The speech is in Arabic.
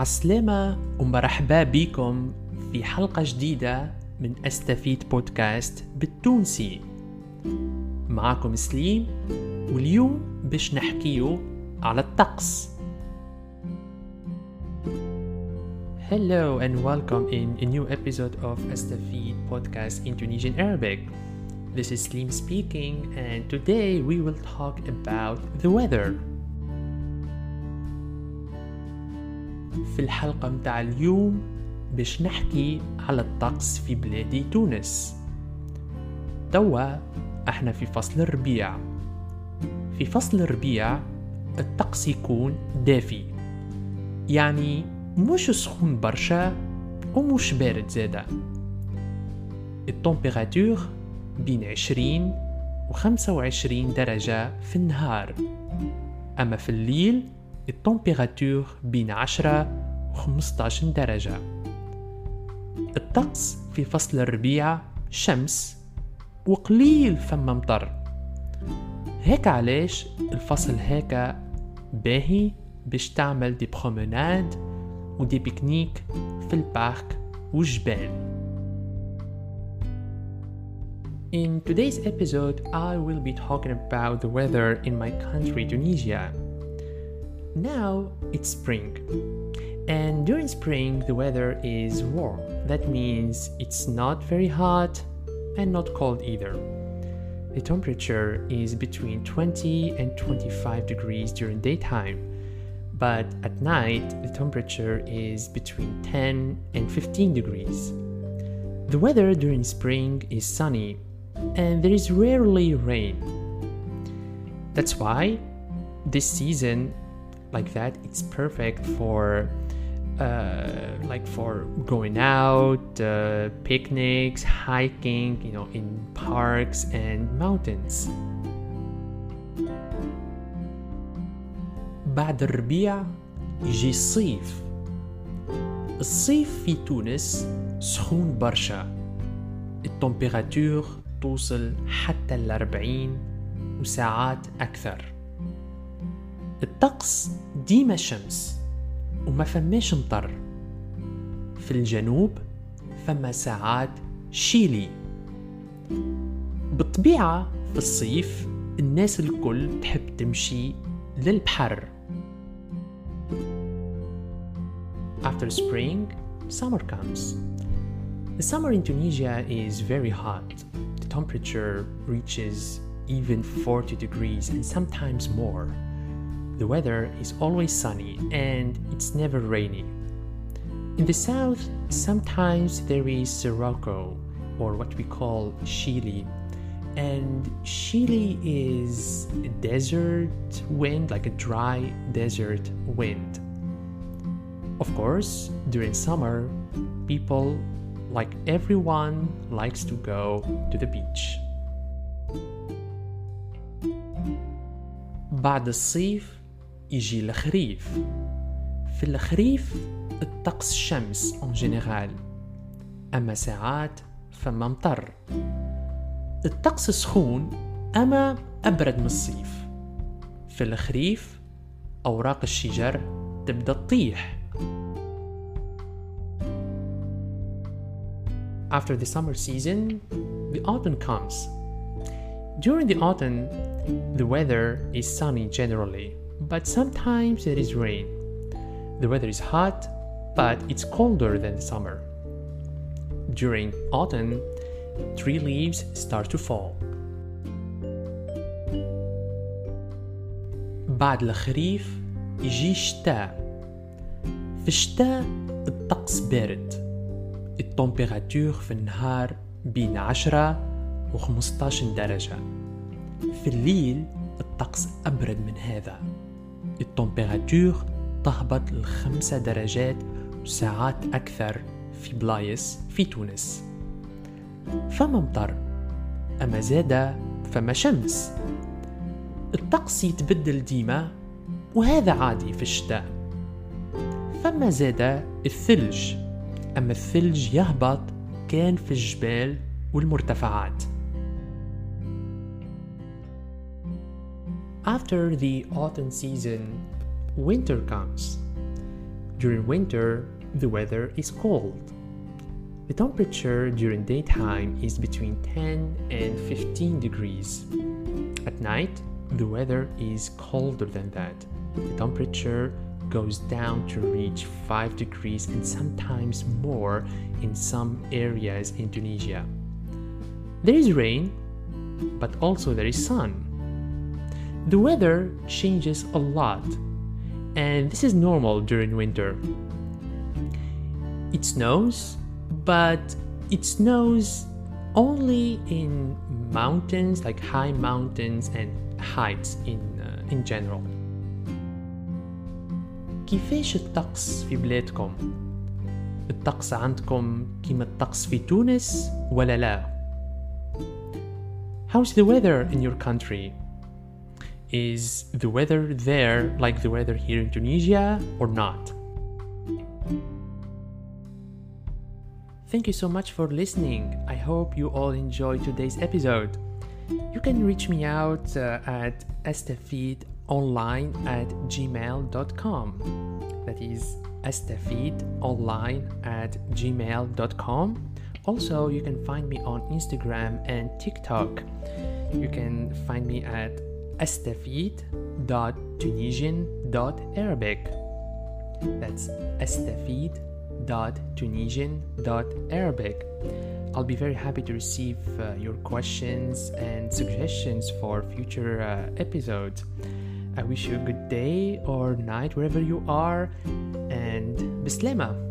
عسلامة ومرحبا بكم في حلقة جديدة من أستفيد بودكاست بالتونسي معاكم سليم واليوم باش نحكيو على الطقس Hello and welcome in a new episode of Astafid podcast in Tunisian Arabic. This is Slim speaking and today we will talk about the weather. في الحلقة متاع اليوم باش نحكي على الطقس في بلادي تونس. توا إحنا في فصل الربيع. في فصل الربيع الطقس يكون دافي. يعني مش سخون برشا ومش بارد زادا التمبيراتور بين عشرين و خمسة وعشرين درجة في النهار. أما في الليل التمبيراتور بين عشرة و خمستاش درجة. الطقس في فصل الربيع شمس وقليل فما مطر. هيك علاش الفصل هيك باهي باش تعمل دي برومناد ودي بيكنيك في البارك والجبال. In today's episode, I will be talking about the weather in my country, Tunisia. Now it's spring, and during spring, the weather is warm. That means it's not very hot and not cold either. The temperature is between 20 and 25 degrees during daytime, but at night the temperature is between 10 and 15 degrees. The weather during spring is sunny and there is rarely rain. That's why this season like that it's perfect for uh, like for going out, uh, picnics, hiking, you know, in parks and mountains. بعد الربيع يجي الصيف الصيف في تونس سخون برشا التمبيراتور توصل حتى الأربعين وساعات أكثر الطقس ديما شمس وما فماش مطر في الجنوب فما ساعات شيلي بالطبيعة في الصيف الناس الكل تحب تمشي للبحر After spring, summer comes. The summer in Tunisia is very hot. The temperature reaches even 40 degrees and sometimes more. The weather is always sunny and it's never rainy. In the south, sometimes there is sirocco, or what we call Chile. And Chile is a desert wind, like a dry desert wind. Of course, during summer, people, like everyone, likes to go to the beach. By the sea, يجي الخريف. في الخريف الطقس شمس en جنرال أما ساعات فما مطر. الطقس سخون أما أبرد من الصيف. في الخريف أوراق الشجر تبدأ تطيح. After the summer season, the autumn comes. During the autumn, the weather is sunny generally, but sometimes there is rain. The weather is hot, but it's colder than the summer. During autumn, tree leaves start to fall. بعد الخريف يجي الشتاء في الشتاء الطقس بارد التمبيراتور في النهار بين عشرة و 15 درجة في الليل الطقس أبرد من هذا التمبيراتور تهبط لخمسة درجات وساعات أكثر في بلايص في تونس. فما مطر أما زادة فما شمس. الطقس يتبدل ديما وهذا عادي في الشتاء. فما زادة الثلج أما الثلج يهبط كان في الجبال والمرتفعات. After the autumn season, winter comes. During winter, the weather is cold. The temperature during daytime is between 10 and 15 degrees. At night, the weather is colder than that. The temperature goes down to reach 5 degrees and sometimes more in some areas in Tunisia. There is rain, but also there is sun. The weather changes a lot, and this is normal during winter. It snows, but it snows only in mountains, like high mountains and heights in, uh, in general. كيفاش الطقس في بلادكم؟ الطقس عندكم كيما الطقس في تونس ولا لا؟ How's the weather in your country? Is the weather there like the weather here in Tunisia or not? Thank you so much for listening. I hope you all enjoyed today's episode. You can reach me out uh, at estafidonline at gmail.com. That is estafidonline at gmail.com. Also, you can find me on Instagram and TikTok. You can find me at estafid.tunisian.arabic. That's estafid tunisian.arabic. I'll be very happy to receive uh, your questions and suggestions for future uh, episodes. I wish you a good day or night wherever you are, and bislema.